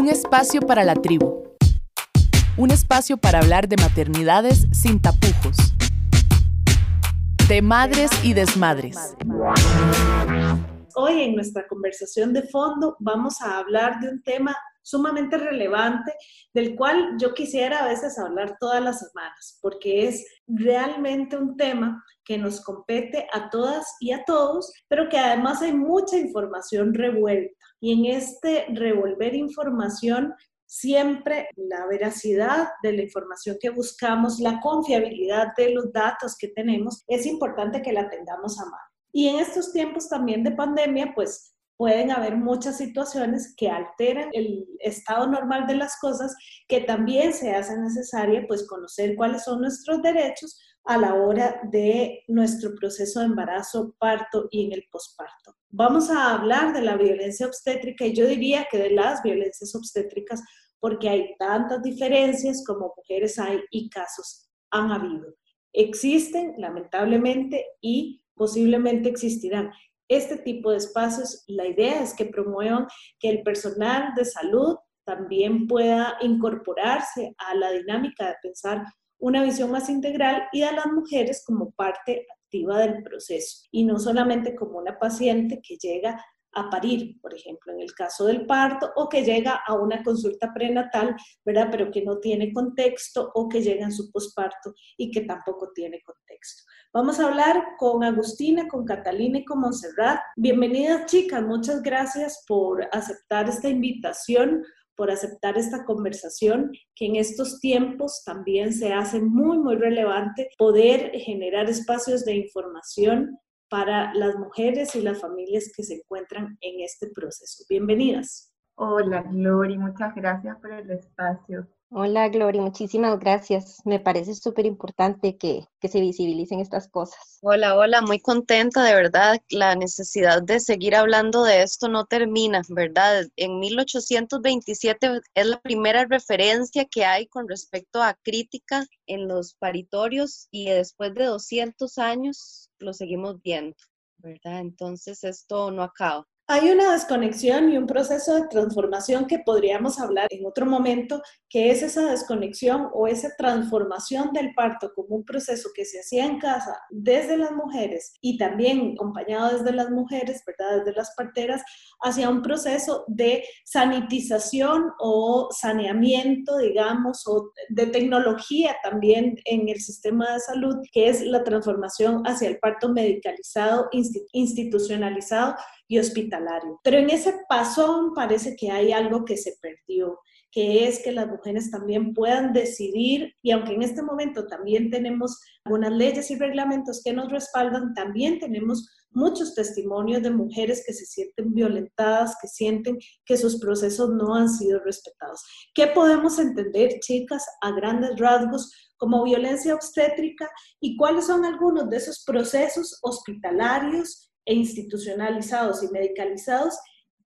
Un espacio para la tribu. Un espacio para hablar de maternidades sin tapujos. De madres y desmadres. Hoy en nuestra conversación de fondo vamos a hablar de un tema sumamente relevante del cual yo quisiera a veces hablar todas las semanas, porque es realmente un tema que nos compete a todas y a todos, pero que además hay mucha información revuelta. Y en este revolver información siempre la veracidad de la información que buscamos, la confiabilidad de los datos que tenemos, es importante que la tengamos a mano. Y en estos tiempos también de pandemia, pues pueden haber muchas situaciones que alteran el estado normal de las cosas, que también se hace necesaria pues conocer cuáles son nuestros derechos a la hora de nuestro proceso de embarazo, parto y en el posparto. Vamos a hablar de la violencia obstétrica y yo diría que de las violencias obstétricas porque hay tantas diferencias como mujeres hay y casos han habido. Existen, lamentablemente, y posiblemente existirán este tipo de espacios, la idea es que promuevan que el personal de salud también pueda incorporarse a la dinámica de pensar una visión más integral y a las mujeres como parte activa del proceso. Y no solamente como una paciente que llega a parir, por ejemplo, en el caso del parto, o que llega a una consulta prenatal, ¿verdad? Pero que no tiene contexto, o que llega en su posparto y que tampoco tiene contexto. Vamos a hablar con Agustina, con Catalina y con Montserrat. Bienvenidas chicas, muchas gracias por aceptar esta invitación, por aceptar esta conversación, que en estos tiempos también se hace muy, muy relevante poder generar espacios de información para las mujeres y las familias que se encuentran en este proceso. Bienvenidas. Hola, Glory, muchas gracias por el espacio. Hola, Gloria, muchísimas gracias. Me parece súper importante que, que, se visibilicen estas cosas. Hola, hola, muy contenta, de verdad. La necesidad de seguir hablando de esto no termina, ¿verdad? En 1827 es la primera referencia que hay con respecto a crítica en los paritorios y después de 200 años lo seguimos viendo, ¿verdad? Entonces esto no acaba. Hay una desconexión y un proceso de transformación que podríamos hablar en otro momento, que es esa desconexión o esa transformación del parto como un proceso que se hacía en casa desde las mujeres y también acompañado desde las mujeres, ¿verdad? Desde las parteras, hacia un proceso de sanitización o saneamiento, digamos, o de tecnología también en el sistema de salud, que es la transformación hacia el parto medicalizado, institucionalizado y hospitalario. Pero en ese pasón parece que hay algo que se perdió que es que las mujeres también puedan decidir, y aunque en este momento también tenemos algunas leyes y reglamentos que nos respaldan, también tenemos muchos testimonios de mujeres que se sienten violentadas, que sienten que sus procesos no han sido respetados. ¿Qué podemos entender, chicas, a grandes rasgos como violencia obstétrica y cuáles son algunos de esos procesos hospitalarios e institucionalizados y medicalizados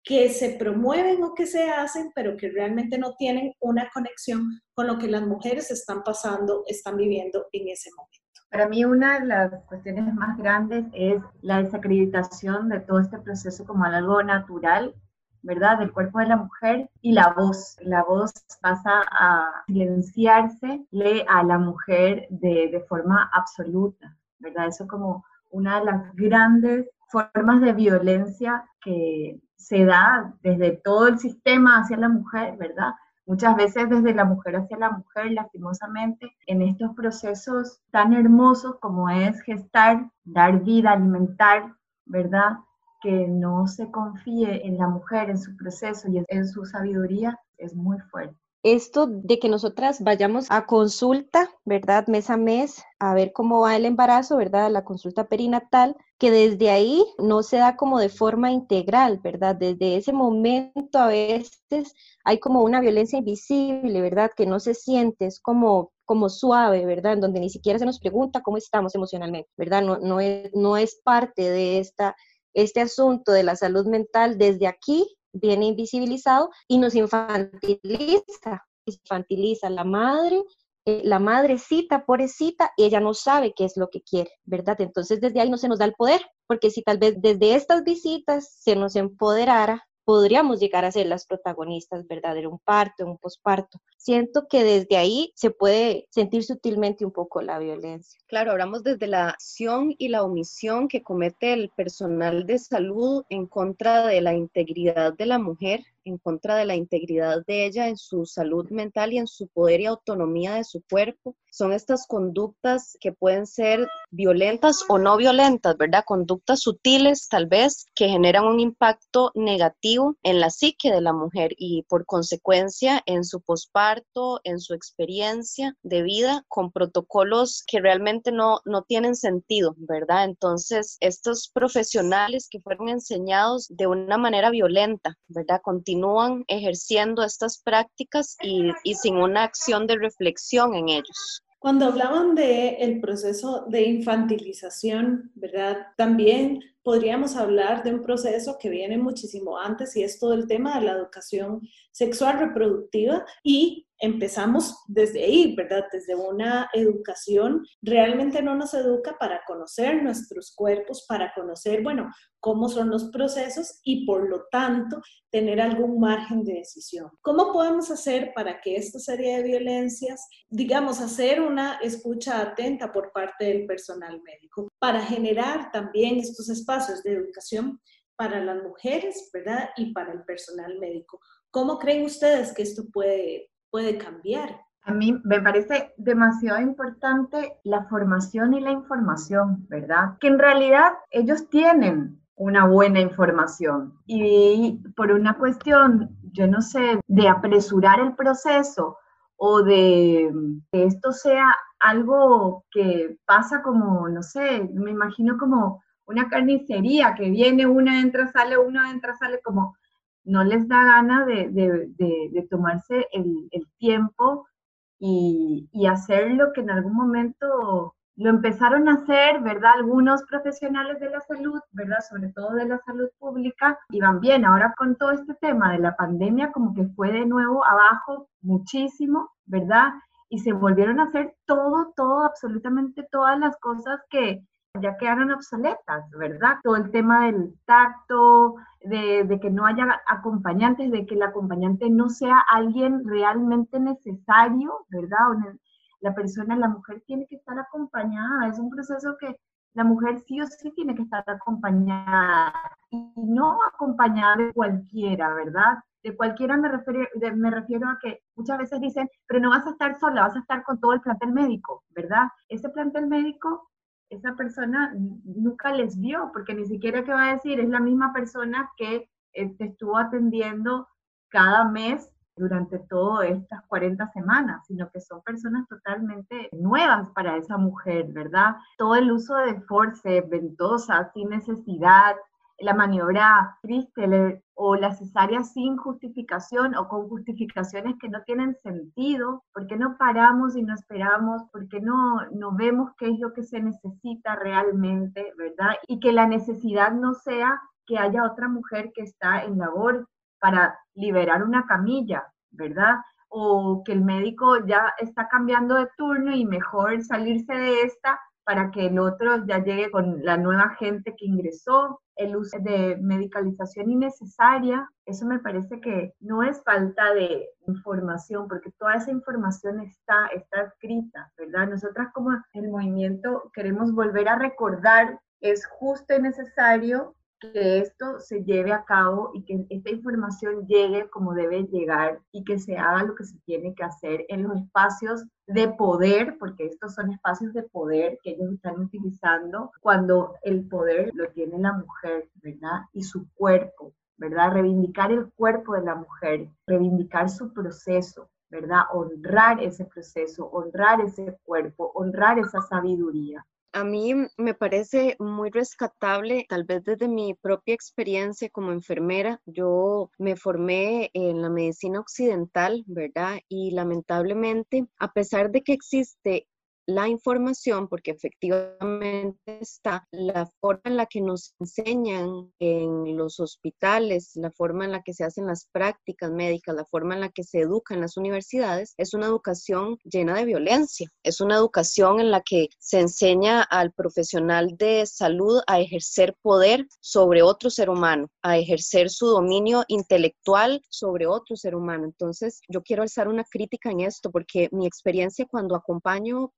que se promueven o que se hacen, pero que realmente no tienen una conexión con lo que las mujeres están pasando, están viviendo en ese momento. Para mí una de las cuestiones más grandes es la desacreditación de todo este proceso como algo natural, ¿verdad? Del cuerpo de la mujer y la voz. La voz pasa a silenciarse a la mujer de, de forma absoluta, ¿verdad? Eso como una de las grandes formas de violencia que se da desde todo el sistema hacia la mujer, ¿verdad? Muchas veces desde la mujer hacia la mujer, lastimosamente, en estos procesos tan hermosos como es gestar, dar vida, alimentar, ¿verdad? Que no se confíe en la mujer, en su proceso y en su sabiduría, es muy fuerte esto de que nosotras vayamos a consulta, ¿verdad? Mes a mes, a ver cómo va el embarazo, ¿verdad? La consulta perinatal, que desde ahí no se da como de forma integral, ¿verdad? Desde ese momento a veces hay como una violencia invisible, ¿verdad? Que no se siente, es como como suave, ¿verdad? En donde ni siquiera se nos pregunta cómo estamos emocionalmente, ¿verdad? No, no, es, no es parte de esta, este asunto de la salud mental desde aquí, viene invisibilizado y nos infantiliza, infantiliza la madre, eh, la madrecita, pobrecita, y ella no sabe qué es lo que quiere, ¿verdad? Entonces desde ahí no se nos da el poder, porque si tal vez desde estas visitas se nos empoderara, podríamos llegar a ser las protagonistas, ¿verdad? En un parto, un posparto. Siento que desde ahí se puede sentir sutilmente un poco la violencia. Claro, hablamos desde la acción y la omisión que comete el personal de salud en contra de la integridad de la mujer en contra de la integridad de ella en su salud mental y en su poder y autonomía de su cuerpo. Son estas conductas que pueden ser violentas o no violentas, ¿verdad? Conductas sutiles tal vez que generan un impacto negativo en la psique de la mujer y por consecuencia en su posparto, en su experiencia de vida con protocolos que realmente no, no tienen sentido, ¿verdad? Entonces, estos profesionales que fueron enseñados de una manera violenta, ¿verdad? Continúan ejerciendo estas prácticas y, sin una acción de reflexión en ellos. Cuando hablaban del el proceso de infantilización, ¿verdad? También podríamos hablar de un proceso que viene muchísimo antes y es todo el tema de la educación sexual reproductiva y empezamos desde ahí, ¿verdad? Desde una educación, realmente no nos educa para conocer nuestros cuerpos, para conocer, bueno, cómo son los procesos y por lo tanto tener algún margen de decisión. ¿Cómo podemos hacer para que esta serie de violencias, digamos, hacer una escucha atenta por parte del personal médico para generar también estos espacios de educación para las mujeres, ¿verdad? Y para el personal médico. ¿Cómo creen ustedes que esto puede, puede cambiar? A mí me parece demasiado importante la formación y la información, ¿verdad? Que en realidad ellos tienen una buena información y por una cuestión, yo no sé, de apresurar el proceso o de que esto sea algo que pasa como, no sé, me imagino como una carnicería que viene, una entra, sale, una entra, sale, como no les da gana de, tomarse el, tiempo y, hacer lo que en algún momento lo empezaron a hacer, ¿verdad? Algunos profesionales de la salud, ¿verdad? Sobre todo de la salud pública, iban bien. Ahora con todo este tema de la pandemia, como que fue de nuevo abajo muchísimo, ¿verdad? Y se volvieron a hacer todo, todo, absolutamente todas las cosas que, ya quedaron obsoletas, ¿verdad? Todo el tema del tacto, de, que no haya acompañantes, de que el acompañante no sea alguien realmente necesario, ¿verdad? la persona, la mujer tiene que estar acompañada, es un proceso que la mujer sí o sí tiene que estar acompañada y no acompañada de cualquiera, ¿verdad? De cualquiera me refiero, me refiero a que muchas veces dicen, pero no vas a estar sola, vas a estar con todo el plantel médico, ¿verdad? Ese plantel médico esa persona nunca les vio, porque ni siquiera que va a decir, es la misma persona que eh, te estuvo atendiendo cada mes durante todas estas 40 semanas, sino que son personas totalmente nuevas para esa mujer, ¿verdad? Todo el uso de force, ventosa, sin necesidad, la maniobra triste o la cesárea sin justificación o con justificaciones que no tienen sentido, ¿por qué no paramos y no esperamos? ¿Por qué no, no vemos qué es lo que se necesita realmente, verdad? Y que la necesidad no sea que haya otra mujer que está en labor para liberar una camilla, ¿verdad? O que el médico ya está cambiando de turno y mejor salirse de esta para que el otro ya llegue con la nueva gente que ingresó, el uso de medicalización innecesaria, eso me parece que no es falta de información, porque toda esa información está, está escrita, ¿verdad? Nosotras como el movimiento queremos volver a recordar, es justo y necesario que esto se lleve a cabo y que esta información llegue como debe llegar y que se haga lo que se tiene que hacer en los espacios de poder, porque estos son espacios de poder que ellos están utilizando cuando el poder lo tiene la mujer, ¿verdad? Y su cuerpo, ¿verdad? Reivindicar el cuerpo de la mujer, reivindicar su proceso, ¿verdad? Honrar ese proceso, honrar ese cuerpo, honrar esa sabiduría. A mí me parece muy rescatable, tal vez desde mi propia experiencia como enfermera. Yo me formé en la medicina occidental, ¿verdad? Y lamentablemente, a pesar de que existe la información, porque efectivamente está la forma en la que nos enseñan en los hospitales, la forma en la que se hacen las prácticas médicas, la forma en la que se educa en las universidades, es una educación llena de violencia, es una educación en la que se enseña al profesional de salud a ejercer poder sobre otro ser humano, a ejercer su dominio intelectual sobre otro ser humano. Entonces, yo quiero alzar una crítica en esto, porque mi experiencia cuando acompaño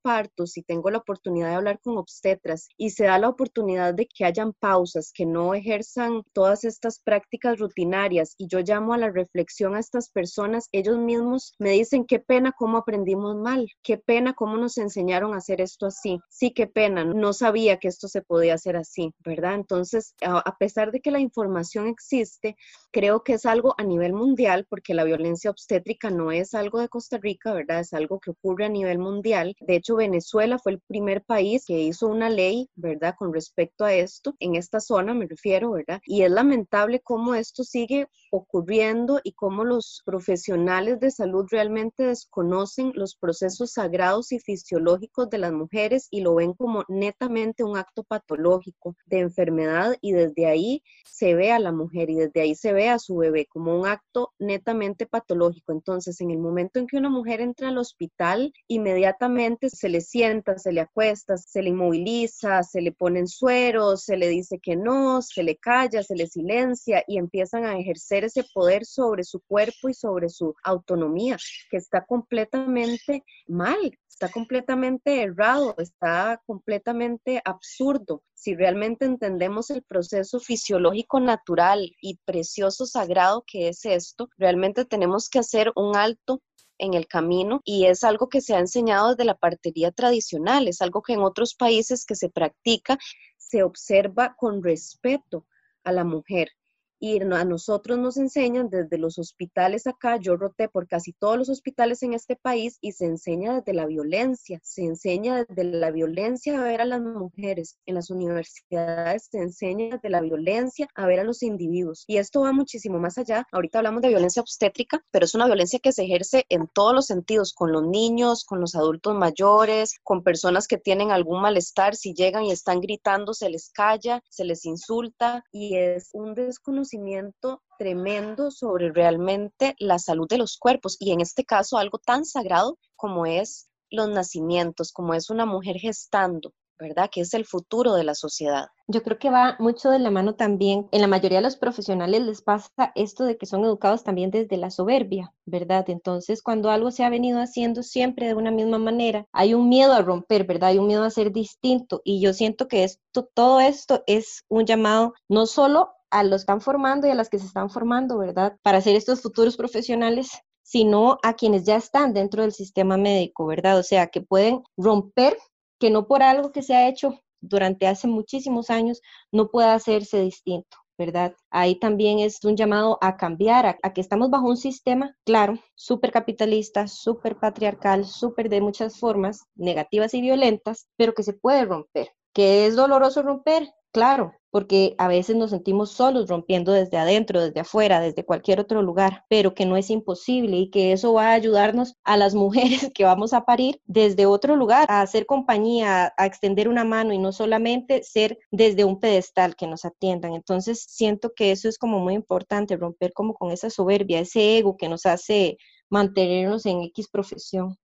y tengo la oportunidad de hablar con obstetras y se da la oportunidad de que hayan pausas, que no ejerzan todas estas prácticas rutinarias y yo llamo a la reflexión a estas personas, ellos mismos me dicen qué pena cómo aprendimos mal, qué pena cómo nos enseñaron a hacer esto así, sí, qué pena, no sabía que esto se podía hacer así, ¿verdad? Entonces, a pesar de que la información existe, creo que es algo a nivel mundial, porque la violencia obstétrica no es algo de Costa Rica, ¿verdad? Es algo que ocurre a nivel mundial. De hecho, Venezuela fue el primer país que hizo una ley, ¿verdad? Con respecto a esto, en esta zona me refiero, ¿verdad? Y es lamentable cómo esto sigue ocurriendo y cómo los profesionales de salud realmente desconocen los procesos sagrados y fisiológicos de las mujeres y lo ven como netamente un acto patológico de enfermedad y desde ahí se ve a la mujer y desde ahí se ve a su bebé como un acto netamente patológico. Entonces, en el momento en que una mujer entra al hospital, inmediatamente se le sienta, se le acuesta, se le inmoviliza, se le ponen sueros, se le dice que no, se le calla, se le silencia y empiezan a ejercer ese poder sobre su cuerpo y sobre su autonomía, que está completamente mal, está completamente errado, está completamente absurdo. Si realmente entendemos el proceso fisiológico natural y precioso sagrado que es esto, realmente tenemos que hacer un alto en el camino y es algo que se ha enseñado desde la partería tradicional, es algo que en otros países que se practica se observa con respeto a la mujer y a nosotros nos enseñan desde los hospitales acá, yo roté por casi todos los hospitales en este país y se enseña desde la violencia, se enseña desde la violencia a ver a las mujeres, en las universidades se enseña desde la violencia a ver a los individuos. Y esto va muchísimo más allá, ahorita hablamos de violencia obstétrica, pero es una violencia que se ejerce en todos los sentidos, con los niños, con los adultos mayores, con personas que tienen algún malestar, si llegan y están gritando se les calla, se les insulta y es un desconocimiento tremendo sobre realmente la salud de los cuerpos y en este caso algo tan sagrado como es los nacimientos, como es una mujer gestando, ¿verdad? Que es el futuro de la sociedad. Yo creo que va mucho de la mano también. En la mayoría de los profesionales les pasa esto de que son educados también desde la soberbia, ¿verdad? Entonces, cuando algo se ha venido haciendo siempre de una misma manera, hay un miedo a romper, ¿verdad? Hay un miedo a ser distinto. Y yo siento que esto, todo esto es un llamado no solo a los que están formando y a las que se están formando, ¿verdad? Para ser estos futuros profesionales, sino a quienes ya están dentro del sistema médico, ¿verdad? O sea, que pueden romper, que no por algo que se ha hecho durante hace muchísimos años no pueda hacerse distinto. ¿verdad? Ahí también es un llamado a cambiar, a, que estamos bajo un sistema, claro, súper capitalista, súper patriarcal, súper de muchas formas negativas y violentas, pero que se puede romper. ¿Que es doloroso romper? Claro, porque a veces nos sentimos solos rompiendo desde adentro, desde afuera, desde cualquier otro lugar, pero que no es imposible y que eso va a ayudarnos a las mujeres que vamos a parir desde otro lugar, a hacer compañía, a extender una mano y no solamente ser desde un pedestal que nos atiendan. Entonces siento que eso es como muy importante, romper como con esa soberbia, ese ego que nos hace mantenernos en X profesión.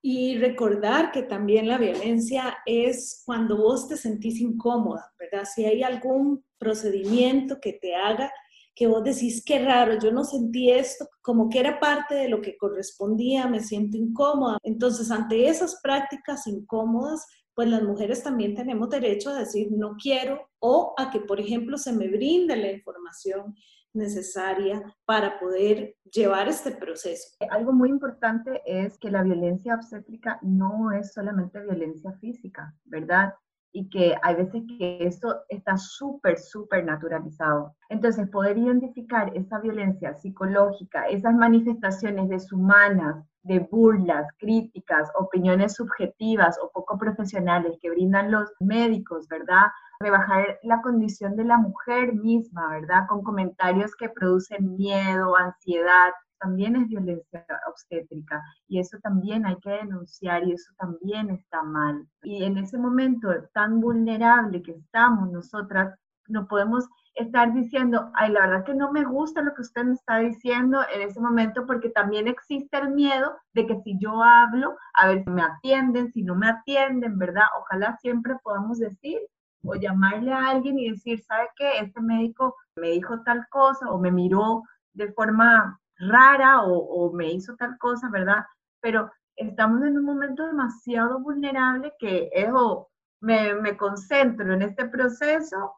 Y recordar que también la violencia es cuando vos te sentís incómoda, ¿verdad? Si hay algún procedimiento que te haga que vos decís, qué raro, yo no sentí esto, como que era parte de lo que correspondía, me siento incómoda. Entonces, ante esas prácticas incómodas, pues las mujeres también tenemos derecho a decir, no quiero, o a que, por ejemplo, se me brinde la información necesaria para poder llevar este proceso. Algo muy importante es que la violencia obstétrica no es solamente violencia física, ¿verdad? Y que hay veces que esto está súper, súper naturalizado. Entonces, poder identificar esa violencia psicológica, esas manifestaciones deshumanas, de burlas, críticas, opiniones subjetivas o poco profesionales que brindan los médicos, ¿verdad? Rebajar la condición de la mujer misma, ¿verdad? Con comentarios que producen miedo, ansiedad, también es violencia obstétrica y eso también hay que denunciar y eso también está mal. Y en ese momento tan vulnerable que estamos nosotras, no podemos estar diciendo, ay, la verdad que no me gusta lo que usted me está diciendo en ese momento, porque también existe el miedo de que si yo hablo, a ver si me atienden, si no me atienden, ¿verdad? Ojalá siempre podamos decir o llamarle a alguien y decir, ¿sabe qué? Este médico me dijo tal cosa o me miró de forma rara o, me hizo tal cosa, ¿verdad? Pero estamos en un momento demasiado vulnerable que es o me, me concentro en este proceso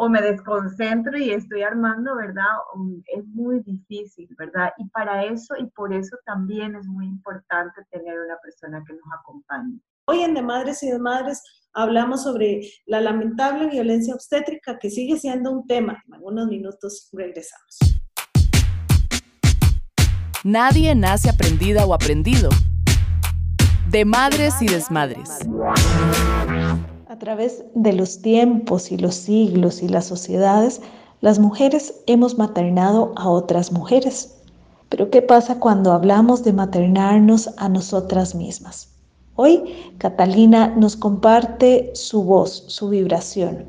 o me desconcentro y estoy armando, ¿verdad? Es muy difícil, ¿verdad? Y para eso y por eso también es muy importante tener una persona que nos acompañe. Hoy en De Madres y de Madres hablamos sobre la lamentable violencia obstétrica que sigue siendo un tema. En algunos minutos regresamos. Nadie nace aprendida o aprendido. De Madres y Desmadres. A través de los tiempos y los siglos y las sociedades, las mujeres hemos maternado a otras mujeres. Pero ¿qué pasa cuando hablamos de maternarnos a nosotras mismas? Hoy Catalina nos comparte su voz, su vibración,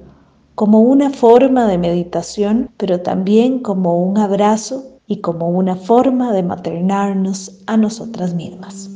como una forma de meditación, pero también como un abrazo y como una forma de maternarnos a nosotras mismas.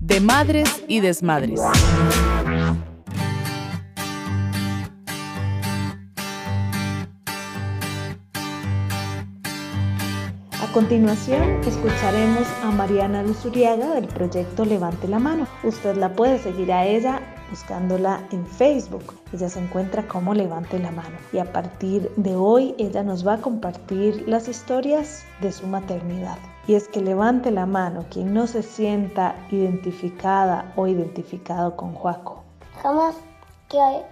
De Madres y Desmadres. A continuación, escucharemos a Mariana Luzuriaga del proyecto Levante la Mano. Usted la puede seguir a ella buscándola en Facebook. Ella se encuentra como Levante la Mano. Y a partir de hoy, ella nos va a compartir las historias de su maternidad. Y es que levante la mano quien no se sienta identificada o identificado con Juaco. Jamás que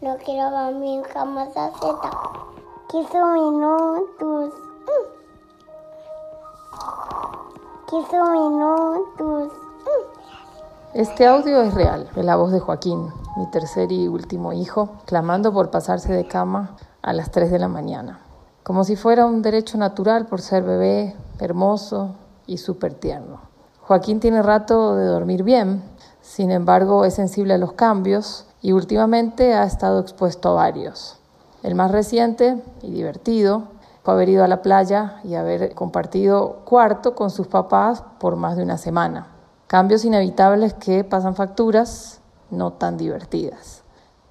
no quiero mí, jamás acepta. 15 minutos. 15 minutos. Este audio es real, es la voz de Joaquín, mi tercer y último hijo, clamando por pasarse de cama a las 3 de la mañana como si fuera un derecho natural por ser bebé, hermoso y súper tierno. Joaquín tiene rato de dormir bien, sin embargo es sensible a los cambios y últimamente ha estado expuesto a varios. El más reciente y divertido haber ido a la playa y haber compartido cuarto con sus papás por más de una semana. Cambios inevitables que pasan facturas no tan divertidas.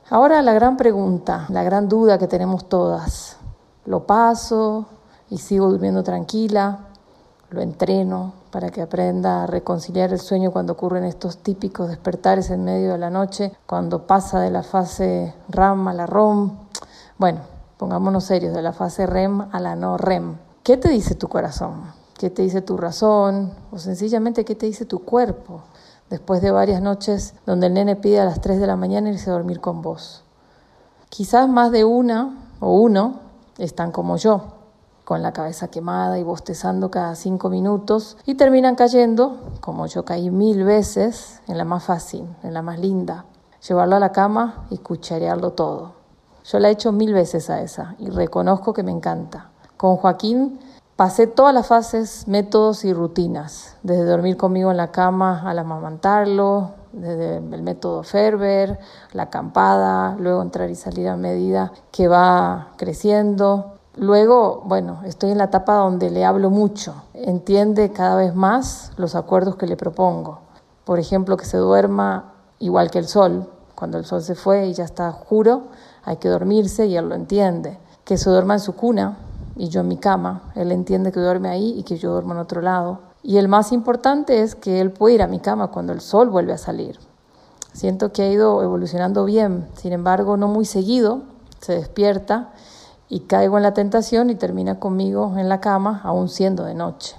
Ahora la gran pregunta, la gran duda que tenemos todas. ¿Lo paso y sigo durmiendo tranquila? ¿Lo entreno para que aprenda a reconciliar el sueño cuando ocurren estos típicos despertares en medio de la noche, cuando pasa de la fase RAM a la ROM? Bueno, pongámonos serios, de la fase REM a la no REM. ¿Qué te dice tu corazón? ¿Qué te dice tu razón? O sencillamente, ¿qué te dice tu cuerpo? Después de varias noches donde el nene pide a las 3 de la mañana irse a dormir con vos. Quizás más de una o uno están como yo, con la cabeza quemada y bostezando cada cinco minutos y terminan cayendo, como yo caí mil veces, en la más fácil, en la más linda, llevarlo a la cama y cucharearlo todo. Yo la he hecho mil veces a esa y reconozco que me encanta. Con Joaquín pasé todas las fases, métodos y rutinas, desde dormir conmigo en la cama al amamantarlo, desde el método Ferber, la acampada, luego entrar y salir a medida que va creciendo. Luego, bueno, estoy en la etapa donde le hablo mucho, entiende cada vez más los acuerdos que le propongo. Por ejemplo, que se duerma igual que el sol, cuando el sol se fue y ya está juro, hay que dormirse y él lo entiende. Que se duerma en su cuna y yo en mi cama, él entiende que duerme ahí y que yo duermo en otro lado. Y el más importante es que él puede ir a mi cama cuando el sol vuelve a salir. Siento que ha ido evolucionando bien, sin embargo no muy seguido, se despierta y caigo en la tentación y termina conmigo en la cama, aún siendo de noche.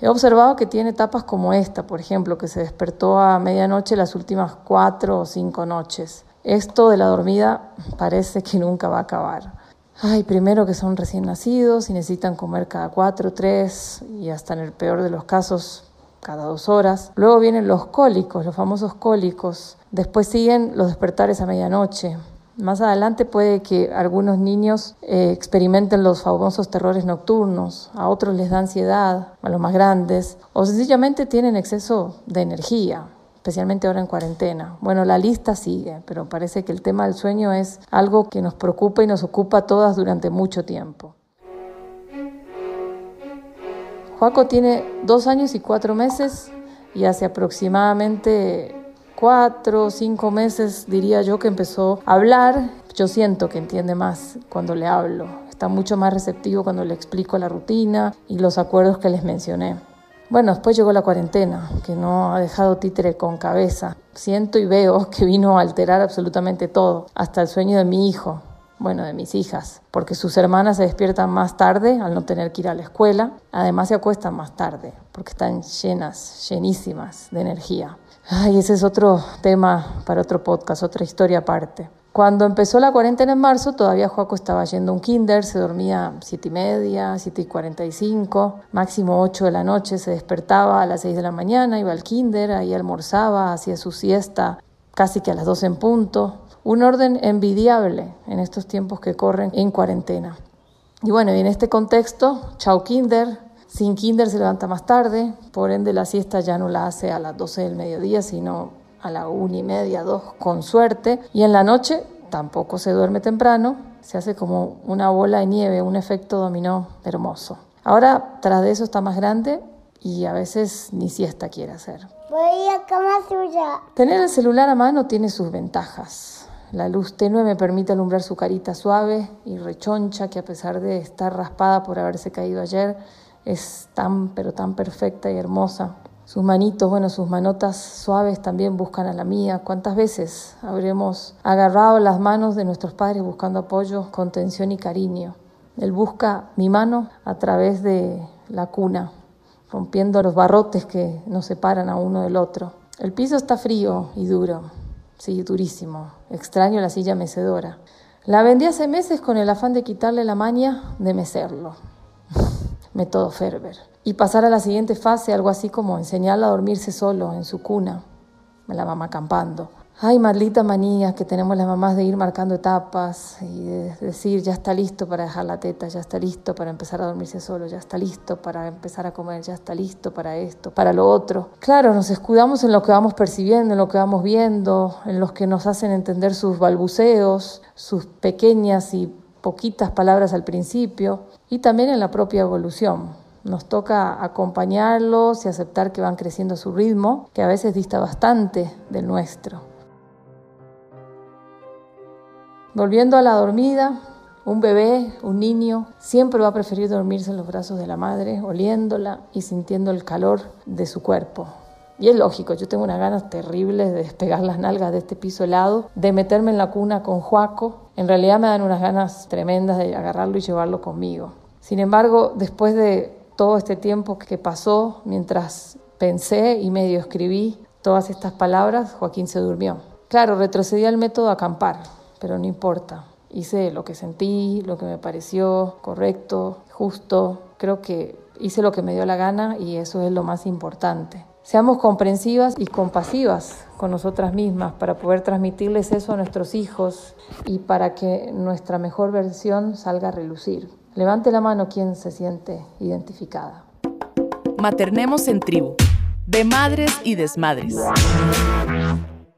He observado que tiene etapas como esta, por ejemplo, que se despertó a medianoche las últimas cuatro o cinco noches. Esto de la dormida parece que nunca va a acabar. Ay, primero que son recién nacidos y necesitan comer cada cuatro, tres y hasta en el peor de los casos cada dos horas. Luego vienen los cólicos, los famosos cólicos. Después siguen los despertares a medianoche. Más adelante puede que algunos niños eh, experimenten los famosos terrores nocturnos, a otros les da ansiedad, a los más grandes, o sencillamente tienen exceso de energía especialmente ahora en cuarentena. Bueno, la lista sigue, pero parece que el tema del sueño es algo que nos preocupa y nos ocupa a todas durante mucho tiempo. Joaco tiene dos años y cuatro meses y hace aproximadamente cuatro o cinco meses diría yo que empezó a hablar. Yo siento que entiende más cuando le hablo. Está mucho más receptivo cuando le explico la rutina y los acuerdos que les mencioné. Bueno, después llegó la cuarentena, que no ha dejado títere con cabeza. Siento y veo que vino a alterar absolutamente todo, hasta el sueño de mi hijo, bueno, de mis hijas, porque sus hermanas se despiertan más tarde al no tener que ir a la escuela, además se acuestan más tarde, porque están llenas, llenísimas de energía. Ay, ese es otro tema para otro podcast, otra historia aparte. Cuando empezó la cuarentena en marzo, todavía Joaco estaba yendo a un kinder, se dormía siete y media, siete y cuarenta y cinco, máximo ocho de la noche, se despertaba a las seis de la mañana, iba al kinder, ahí almorzaba, hacía su siesta casi que a las dos en punto. Un orden envidiable en estos tiempos que corren en cuarentena. Y bueno, y en este contexto, chao kinder, sin kinder se levanta más tarde, por ende la siesta ya no la hace a las doce del mediodía, sino a la una y media, dos, con suerte. Y en la noche tampoco se duerme temprano, se hace como una bola de nieve, un efecto dominó hermoso. Ahora, tras de eso está más grande y a veces ni siesta quiere hacer. Voy a cama suya. Tener el celular a mano tiene sus ventajas. La luz tenue me permite alumbrar su carita suave y rechoncha que a pesar de estar raspada por haberse caído ayer, es tan pero tan perfecta y hermosa. Sus manitos, bueno, sus manotas suaves también buscan a la mía. ¿Cuántas veces habremos agarrado las manos de nuestros padres buscando apoyo, contención y cariño? Él busca mi mano a través de la cuna, rompiendo los barrotes que nos separan a uno del otro. El piso está frío y duro, sí, durísimo. Extraño la silla mecedora. La vendí hace meses con el afán de quitarle la maña de mecerlo. Método Ferber y pasar a la siguiente fase, algo así como enseñarla a dormirse solo en su cuna, la mamá acampando. Ay, maldita manía que tenemos las mamás de ir marcando etapas y de decir, ya está listo para dejar la teta, ya está listo para empezar a dormirse solo, ya está listo para empezar a comer, ya está listo para esto, para lo otro. Claro, nos escudamos en lo que vamos percibiendo, en lo que vamos viendo, en los que nos hacen entender sus balbuceos, sus pequeñas y poquitas palabras al principio y también en la propia evolución. Nos toca acompañarlos y aceptar que van creciendo a su ritmo, que a veces dista bastante del nuestro. Volviendo a la dormida, un bebé, un niño, siempre va a preferir dormirse en los brazos de la madre, oliéndola y sintiendo el calor de su cuerpo. Y es lógico, yo tengo unas ganas terribles de despegar las nalgas de este piso helado, de meterme en la cuna con Juaco. En realidad me dan unas ganas tremendas de agarrarlo y llevarlo conmigo. Sin embargo, después de todo este tiempo que pasó, mientras pensé y medio escribí todas estas palabras, Joaquín se durmió. Claro, retrocedí al método acampar, pero no importa. Hice lo que sentí, lo que me pareció correcto, justo. Creo que hice lo que me dio la gana y eso es lo más importante. Seamos comprensivas y compasivas con nosotras mismas para poder transmitirles eso a nuestros hijos y para que nuestra mejor versión salga a relucir. Levante la mano quien se siente identificada. Maternemos en tribu, de madres y desmadres.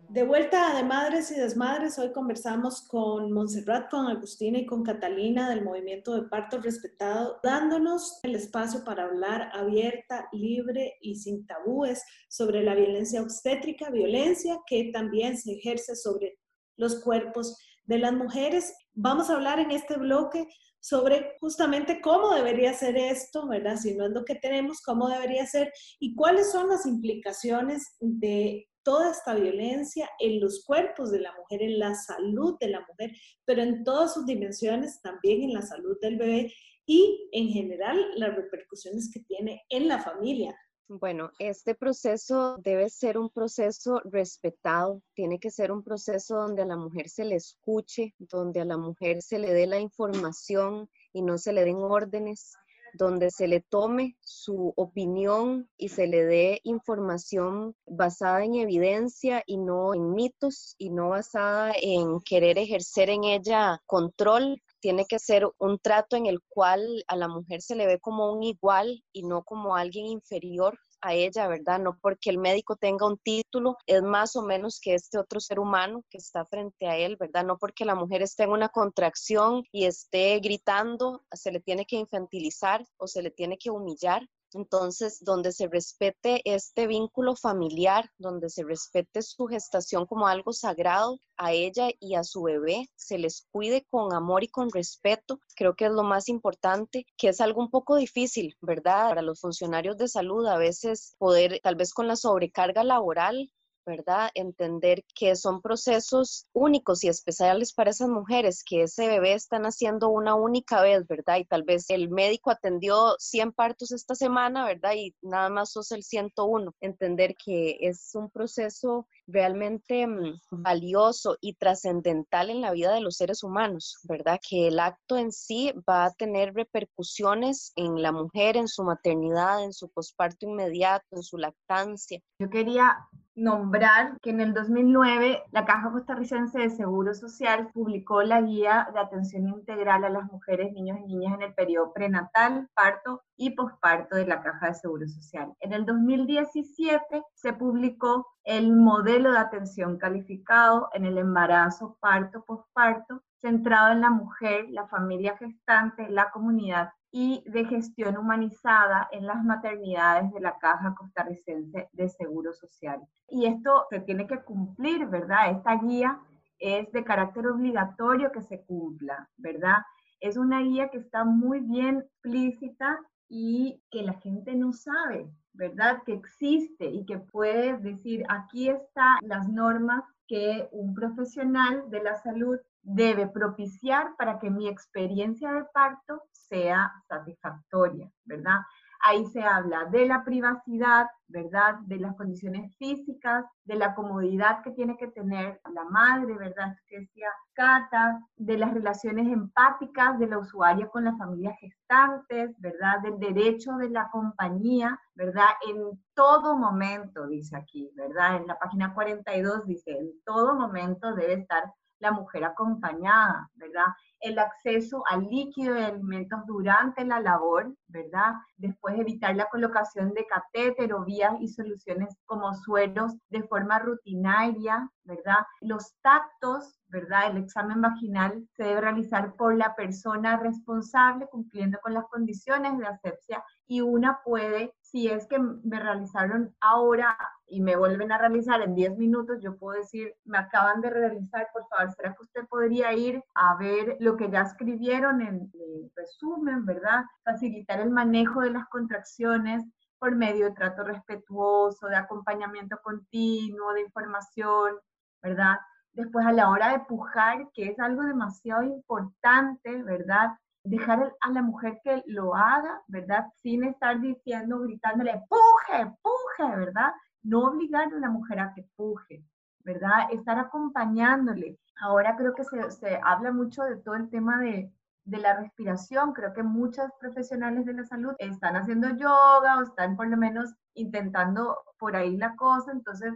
De vuelta de Madres y Desmadres, hoy conversamos con Montserrat, con Agustina y con Catalina del movimiento de parto respetado, dándonos el espacio para hablar abierta, libre y sin tabúes sobre la violencia obstétrica, violencia que también se ejerce sobre los cuerpos de las mujeres. Vamos a hablar en este bloque sobre justamente cómo debería ser esto, ¿verdad? Si no es lo que tenemos, cómo debería ser y cuáles son las implicaciones de toda esta violencia en los cuerpos de la mujer, en la salud de la mujer, pero en todas sus dimensiones, también en la salud del bebé y en general las repercusiones que tiene en la familia. Bueno, este proceso debe ser un proceso respetado, tiene que ser un proceso donde a la mujer se le escuche, donde a la mujer se le dé la información y no se le den órdenes, donde se le tome su opinión y se le dé información basada en evidencia y no en mitos y no basada en querer ejercer en ella control. Tiene que ser un trato en el cual a la mujer se le ve como un igual y no como alguien inferior a ella, ¿verdad? No porque el médico tenga un título, es más o menos que este otro ser humano que está frente a él, ¿verdad? No porque la mujer esté en una contracción y esté gritando, se le tiene que infantilizar o se le tiene que humillar, entonces, donde se respete este vínculo familiar, donde se respete su gestación como algo sagrado a ella y a su bebé, se les cuide con amor y con respeto, creo que es lo más importante, que es algo un poco difícil, ¿verdad? Para los funcionarios de salud a veces poder, tal vez con la sobrecarga laboral, ¿verdad? Entender que son procesos únicos y especiales para esas mujeres, que ese bebé está naciendo una única vez, ¿verdad? Y tal vez el médico atendió 100 partos esta semana, ¿verdad? Y nada más sos el 101. Entender que es un proceso realmente mm, valioso y trascendental en la vida de los seres humanos, ¿verdad? Que el acto en sí va a tener repercusiones en la mujer, en su maternidad, en su posparto inmediato, en su lactancia. Yo quería nombrar que en el 2009 la Caja Costarricense de Seguro Social publicó la guía de atención integral a las mujeres, niños y niñas en el periodo prenatal, parto y posparto de la Caja de Seguro Social. En el 2017 se publicó el modelo de atención calificado en el embarazo, parto, posparto, centrado en la mujer, la familia gestante, la comunidad y de gestión humanizada en las maternidades de la Caja Costarricense de Seguro Social. Y esto se tiene que cumplir, ¿verdad? Esta guía es de carácter obligatorio que se cumpla, ¿verdad? Es una guía que está muy bien explícita y que la gente no sabe, ¿verdad? Que existe y que puede decir, aquí están las normas que un profesional de la salud debe propiciar para que mi experiencia de parto sea satisfactoria, ¿verdad? Ahí se habla de la privacidad, ¿verdad? De las condiciones físicas, de la comodidad que tiene que tener la madre, ¿verdad? Que decía Cata, de las relaciones empáticas de la usuaria con las familias gestantes, ¿verdad? Del derecho de la compañía, ¿verdad? En todo momento, dice aquí, ¿verdad? En la página 42 dice, en todo momento debe estar la mujer acompañada, ¿verdad? El acceso al líquido y alimentos durante la labor, ¿verdad? Después evitar la colocación de catéter o vías y soluciones como suelos de forma rutinaria, ¿verdad? Los tactos, ¿verdad? El examen vaginal se debe realizar por la persona responsable cumpliendo con las condiciones de asepsia y una puede, si es que me realizaron ahora y me vuelven a realizar en 10 minutos, yo puedo decir, me acaban de realizar, por favor, ¿será que usted podría ir a ver lo que ya escribieron en el resumen, ¿verdad? Facilitar el manejo de las contracciones por medio de trato respetuoso, de acompañamiento continuo, de información, ¿verdad? Después a la hora de pujar, que es algo demasiado importante, ¿verdad? Dejar a la mujer que lo haga, ¿verdad? Sin estar diciendo, gritándole, puje, puje, ¿verdad? No obligar a la mujer a que puje, ¿verdad? Estar acompañándole. Ahora creo que se, se habla mucho de todo el tema de, de la respiración. Creo que muchas profesionales de la salud están haciendo yoga o están por lo menos intentando por ahí la cosa. Entonces,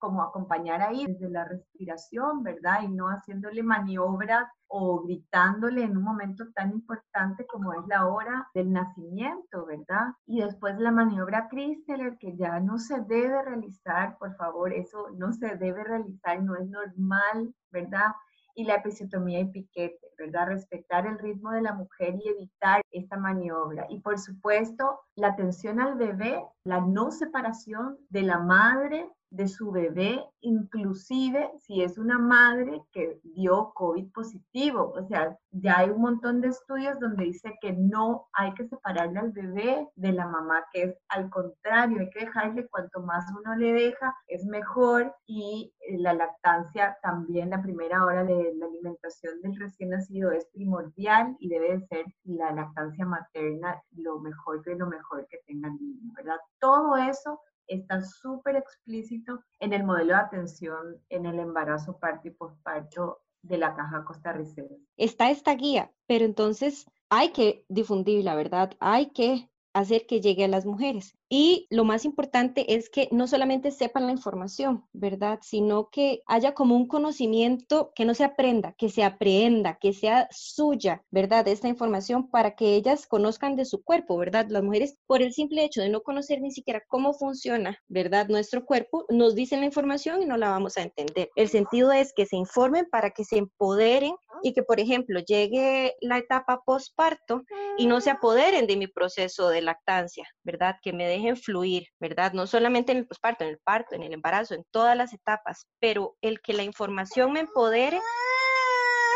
como acompañar ahí desde la respiración, ¿verdad? Y no haciéndole maniobras o gritándole en un momento tan importante como es la hora del nacimiento, ¿verdad? Y después la maniobra Christeler, que ya no se debe realizar, por favor, eso no se debe realizar, no es normal, ¿verdad? y la episiotomía y piquete, ¿verdad? Respetar el ritmo de la mujer y evitar esta maniobra. Y por supuesto, la atención al bebé, la no separación de la madre de su bebé, inclusive si es una madre que dio COVID positivo. O sea, ya hay un montón de estudios donde dice que no hay que separarle al bebé de la mamá, que es al contrario, hay que dejarle cuanto más uno le deja, es mejor. Y eh, la lactancia también, la primera hora de la alimentación del recién nacido es primordial y debe de ser la lactancia materna lo mejor de lo mejor que tenga el niño, ¿verdad? Todo eso está súper explícito en el modelo de atención en el embarazo, parto y posparto de la caja costarricense. Está esta guía, pero entonces hay que difundirla, ¿verdad? Hay que hacer que llegue a las mujeres. Y lo más importante es que no solamente sepan la información, ¿verdad? Sino que haya como un conocimiento que no se aprenda, que se aprenda, que sea suya, ¿verdad? Esta información para que ellas conozcan de su cuerpo, ¿verdad? Las mujeres, por el simple hecho de no conocer ni siquiera cómo funciona, ¿verdad? Nuestro cuerpo, nos dicen la información y no la vamos a entender. El sentido es que se informen para que se empoderen y que, por ejemplo, llegue la etapa postparto y no se apoderen de mi proceso de lactancia, ¿verdad? Que me dejen fluir, ¿verdad? No solamente en el posparto, en el parto, en el embarazo, en todas las etapas, pero el que la información me empodere,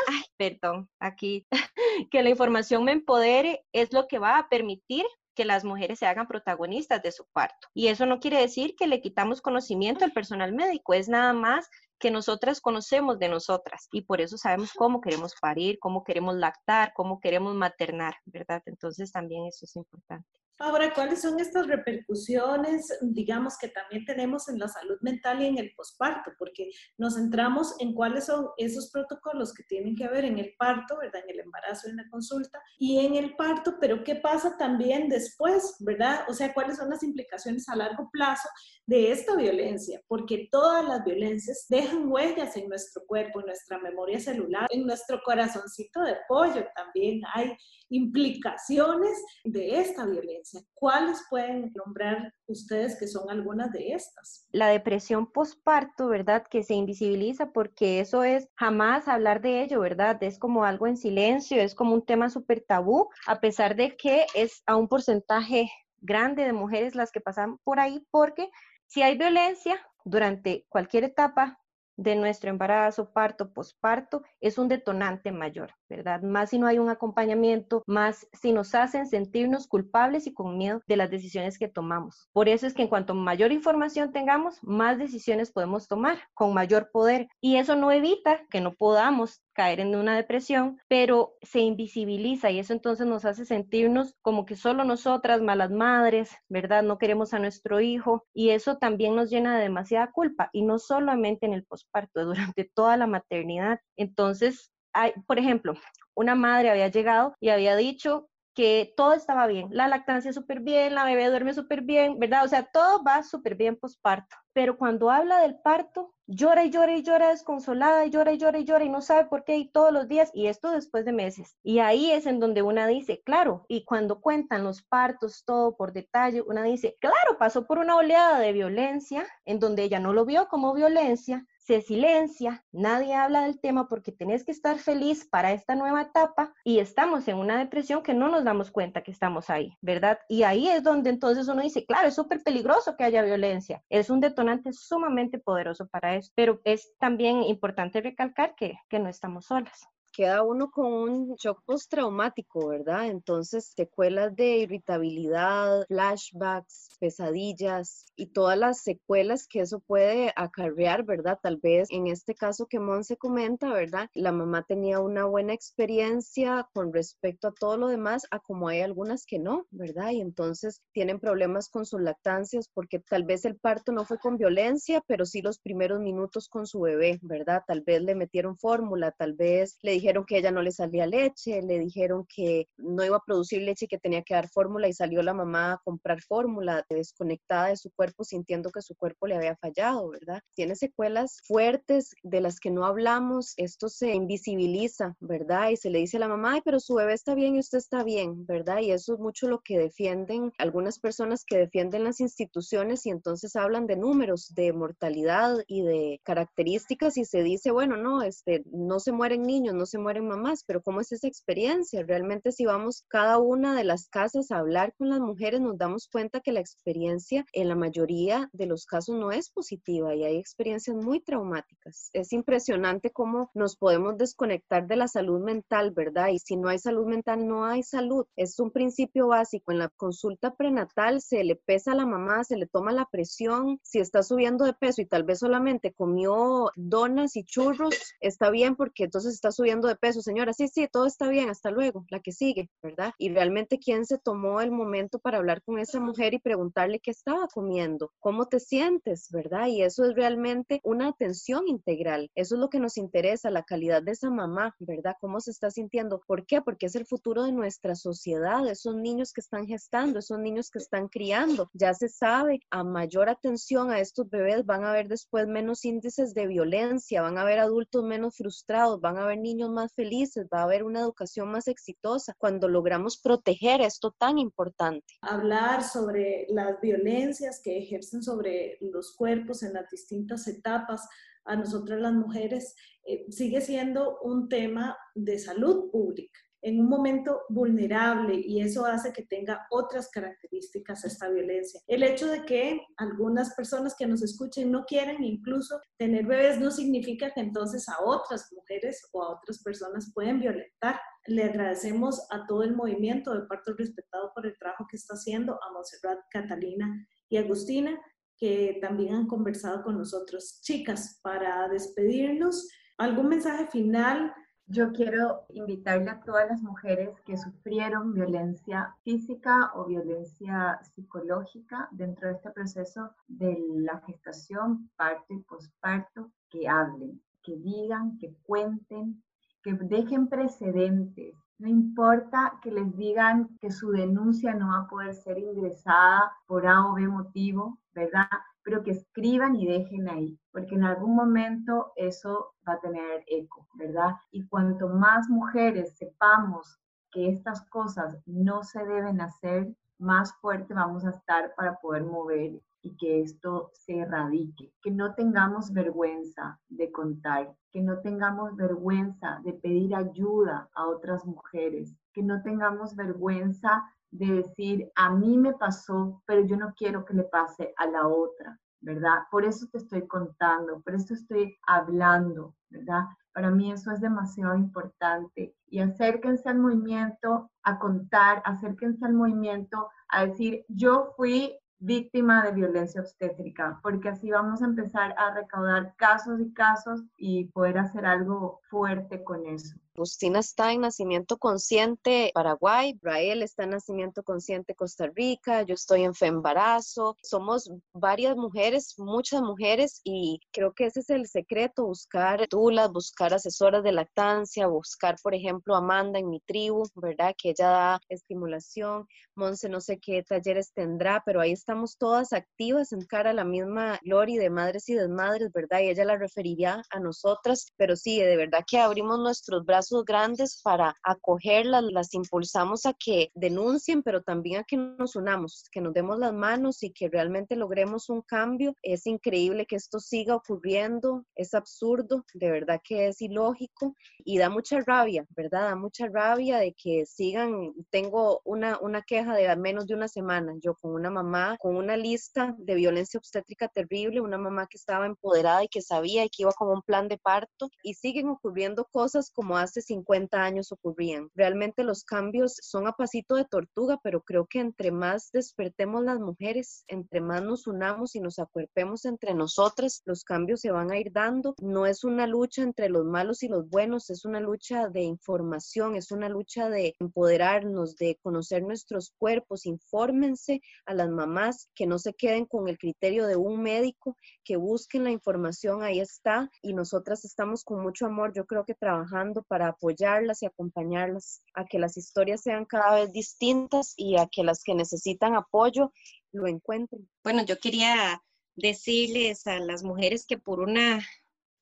ay, perdón, aquí, que la información me empodere es lo que va a permitir que las mujeres se hagan protagonistas de su parto. Y eso no quiere decir que le quitamos conocimiento al personal médico, es nada más que nosotras conocemos de nosotras y por eso sabemos cómo queremos parir, cómo queremos lactar, cómo queremos maternar, ¿verdad? Entonces también eso es importante. Ahora, ¿cuáles son estas repercusiones, digamos, que también tenemos en la salud mental y en el posparto? Porque nos centramos en cuáles son esos protocolos que tienen que ver en el parto, ¿verdad? En el embarazo, en la consulta y en el parto, pero ¿qué pasa también después, ¿verdad? O sea, ¿cuáles son las implicaciones a largo plazo de esta violencia? Porque todas las violencias dejan huellas en nuestro cuerpo, en nuestra memoria celular, en nuestro corazoncito de pollo también hay implicaciones de esta violencia. ¿Cuáles pueden nombrar ustedes que son algunas de estas? La depresión postparto, ¿verdad? Que se invisibiliza porque eso es jamás hablar de ello, ¿verdad? Es como algo en silencio, es como un tema súper tabú, a pesar de que es a un porcentaje grande de mujeres las que pasan por ahí, porque si hay violencia durante cualquier etapa de nuestro embarazo, parto, posparto, es un detonante mayor, ¿verdad? Más si no hay un acompañamiento, más si nos hacen sentirnos culpables y con miedo de las decisiones que tomamos. Por eso es que en cuanto mayor información tengamos, más decisiones podemos tomar con mayor poder y eso no evita que no podamos caer en una depresión, pero se invisibiliza y eso entonces nos hace sentirnos como que solo nosotras, malas madres, ¿verdad? No queremos a nuestro hijo y eso también nos llena de demasiada culpa y no solamente en el posparto, durante toda la maternidad. Entonces, hay, por ejemplo, una madre había llegado y había dicho que todo estaba bien, la lactancia súper bien, la bebé duerme súper bien, ¿verdad? O sea, todo va súper bien posparto. Pero cuando habla del parto, llora y llora y llora desconsolada, y llora y llora y llora y no sabe por qué y todos los días, y esto después de meses. Y ahí es en donde una dice, claro, y cuando cuentan los partos, todo por detalle, una dice, claro, pasó por una oleada de violencia, en donde ella no lo vio como violencia, se silencia, nadie habla del tema porque tenés que estar feliz para esta nueva etapa y estamos en una depresión que no nos damos cuenta que estamos ahí, ¿verdad? Y ahí es donde entonces uno dice, claro, es súper peligroso que haya violencia, es un detonante sumamente poderoso para eso, pero es también importante recalcar que, que no estamos solas queda uno con un shock postraumático, ¿verdad? Entonces, secuelas de irritabilidad, flashbacks, pesadillas y todas las secuelas que eso puede acarrear, ¿verdad? Tal vez en este caso que se comenta, ¿verdad? La mamá tenía una buena experiencia con respecto a todo lo demás, a como hay algunas que no, ¿verdad? Y entonces tienen problemas con sus lactancias porque tal vez el parto no fue con violencia, pero sí los primeros minutos con su bebé, ¿verdad? Tal vez le metieron fórmula, tal vez le dijeron que ella no le salía leche, le dijeron que no iba a producir leche y que tenía que dar fórmula y salió la mamá a comprar fórmula desconectada de su cuerpo sintiendo que su cuerpo le había fallado, ¿verdad? Tiene secuelas fuertes de las que no hablamos, esto se invisibiliza, ¿verdad? Y se le dice a la mamá, Ay, pero su bebé está bien y usted está bien, ¿verdad? Y eso es mucho lo que defienden algunas personas que defienden las instituciones y entonces hablan de números, de mortalidad y de características y se dice, bueno, no, este, no se mueren niños, no se se mueren mamás, pero ¿cómo es esa experiencia? Realmente si vamos cada una de las casas a hablar con las mujeres, nos damos cuenta que la experiencia en la mayoría de los casos no es positiva y hay experiencias muy traumáticas. Es impresionante cómo nos podemos desconectar de la salud mental, ¿verdad? Y si no hay salud mental, no hay salud. Es un principio básico. En la consulta prenatal se le pesa a la mamá, se le toma la presión. Si está subiendo de peso y tal vez solamente comió donas y churros, está bien porque entonces está subiendo de peso, señora, sí, sí, todo está bien, hasta luego, la que sigue, ¿verdad? Y realmente quién se tomó el momento para hablar con esa mujer y preguntarle qué estaba comiendo, cómo te sientes, ¿verdad? Y eso es realmente una atención integral. Eso es lo que nos interesa, la calidad de esa mamá, ¿verdad? ¿Cómo se está sintiendo? ¿Por qué? Porque es el futuro de nuestra sociedad, esos niños que están gestando, esos niños que están criando. Ya se sabe, a mayor atención a estos bebés van a haber después menos índices de violencia, van a haber adultos menos frustrados, van a haber niños más felices, va a haber una educación más exitosa cuando logramos proteger esto tan importante. Hablar sobre las violencias que ejercen sobre los cuerpos en las distintas etapas a nosotras las mujeres eh, sigue siendo un tema de salud pública en un momento vulnerable y eso hace que tenga otras características esta violencia. El hecho de que algunas personas que nos escuchen no quieren incluso tener bebés no significa que entonces a otras mujeres o a otras personas pueden violentar. Le agradecemos a todo el movimiento de parto respetado por el trabajo que está haciendo, a Monserrat, Catalina y Agustina, que también han conversado con nosotros. Chicas, para despedirnos, ¿algún mensaje final? Yo quiero invitarle a todas las mujeres que sufrieron violencia física o violencia psicológica dentro de este proceso de la gestación, parto y posparto, que hablen, que digan, que cuenten, que dejen precedentes. No importa que les digan que su denuncia no va a poder ser ingresada por A o B motivo, ¿verdad? Pero que escriban y dejen ahí, porque en algún momento eso va a tener eco, ¿verdad? Y cuanto más mujeres sepamos que estas cosas no se deben hacer, más fuerte vamos a estar para poder mover y que esto se erradique, que no tengamos vergüenza de contar, que no tengamos vergüenza de pedir ayuda a otras mujeres, que no tengamos vergüenza de decir, a mí me pasó, pero yo no quiero que le pase a la otra, ¿verdad? Por eso te estoy contando, por eso estoy hablando, ¿verdad? Para mí eso es demasiado importante. Y acérquense al movimiento a contar, acérquense al movimiento a decir, yo fui víctima de violencia obstétrica, porque así vamos a empezar a recaudar casos y casos y poder hacer algo fuerte con eso. Agustina está en Nacimiento Consciente Paraguay, Rael está en Nacimiento Consciente Costa Rica, yo estoy en Fembarazo. Somos varias mujeres, muchas mujeres y creo que ese es el secreto, buscar tulas, buscar asesoras de lactancia, buscar, por ejemplo, Amanda en mi tribu, ¿verdad? Que ella da estimulación, Monse no sé qué talleres tendrá, pero ahí estamos todas activas en cara a la misma Gloria de Madres y Desmadres, ¿verdad? Y ella la referiría a nosotras, pero sí, de verdad que abrimos nuestros brazos grandes para acogerlas, las impulsamos a que denuncien, pero también a que nos unamos, que nos demos las manos y que realmente logremos un cambio. Es increíble que esto siga ocurriendo, es absurdo, de verdad que es ilógico y da mucha rabia, ¿verdad? Da mucha rabia de que sigan, tengo una, una queja de menos de una semana, yo con una mamá, con una lista de violencia obstétrica terrible, una mamá que estaba empoderada y que sabía y que iba como un plan de parto y siguen ocurriendo cosas como hace 50 años ocurrían. Realmente los cambios son a pasito de tortuga, pero creo que entre más despertemos las mujeres, entre más nos unamos y nos acuerpemos entre nosotras, los cambios se van a ir dando. No es una lucha entre los malos y los buenos, es una lucha de información, es una lucha de empoderarnos, de conocer nuestros cuerpos. Infórmense a las mamás que no se queden con el criterio de un médico, que busquen la información, ahí está, y nosotras estamos con mucho amor, yo creo que trabajando para apoyarlas y acompañarlas a que las historias sean cada vez distintas y a que las que necesitan apoyo lo encuentren. Bueno, yo quería decirles a las mujeres que por una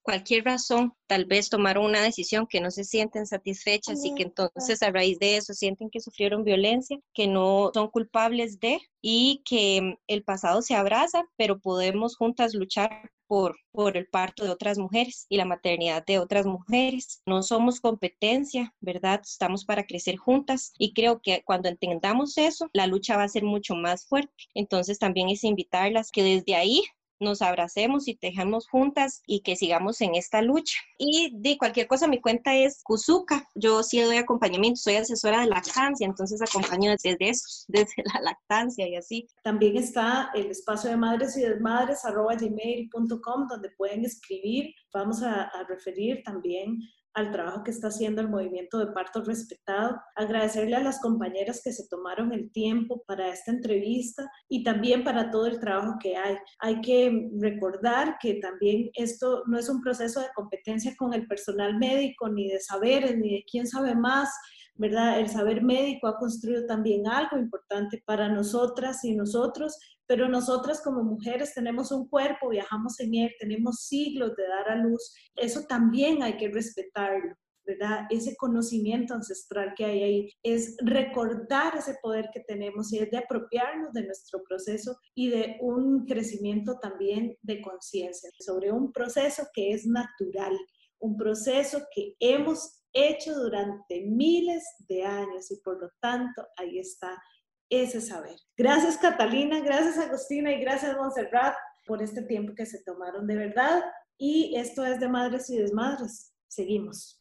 cualquier razón, tal vez tomaron una decisión que no se sienten satisfechas y que entonces a raíz de eso sienten que sufrieron violencia, que no son culpables de y que el pasado se abraza, pero podemos juntas luchar por, por, el parto de otras mujeres y la maternidad de otras mujeres. No somos competencia, ¿verdad? Estamos para crecer juntas y creo que cuando entendamos eso, la lucha va a ser mucho más fuerte. Entonces también es invitarlas que desde ahí nos abracemos y tejamos juntas y que sigamos en esta lucha. Y de cualquier cosa, mi cuenta es Kuzuka. Yo sí doy acompañamiento, soy asesora de lactancia, entonces acompaño desde eso, desde la lactancia y así. También está el espacio de madres y desmadres arroba gmail.com donde pueden escribir. Vamos a, a referir también al trabajo que está haciendo el movimiento de parto respetado, agradecerle a las compañeras que se tomaron el tiempo para esta entrevista y también para todo el trabajo que hay. Hay que recordar que también esto no es un proceso de competencia con el personal médico, ni de saberes, ni de quién sabe más, ¿verdad? El saber médico ha construido también algo importante para nosotras y nosotros, pero nosotras como mujeres tenemos un cuerpo, viajamos en él, tenemos siglos de dar a luz, eso también hay que respetarlo. ¿verdad? Ese conocimiento ancestral que hay ahí es recordar ese poder que tenemos y es de apropiarnos de nuestro proceso y de un crecimiento también de conciencia sobre un proceso que es natural, un proceso que hemos hecho durante miles de años y por lo tanto ahí está ese saber. Gracias Catalina, gracias Agustina y gracias Montserrat por este tiempo que se tomaron de verdad y esto es de Madres y Desmadres. Seguimos.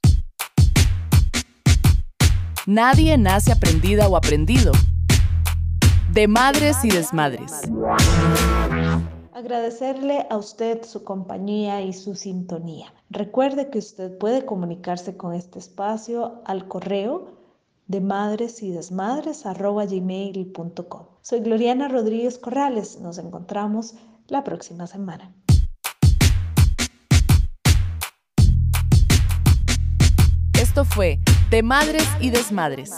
Nadie nace aprendida o aprendido. De Madres y Desmadres. Agradecerle a usted su compañía y su sintonía. Recuerde que usted puede comunicarse con este espacio al correo de madres y desmadres Soy Gloriana Rodríguez Corrales. Nos encontramos la próxima semana. Esto fue De Madres y Desmadres.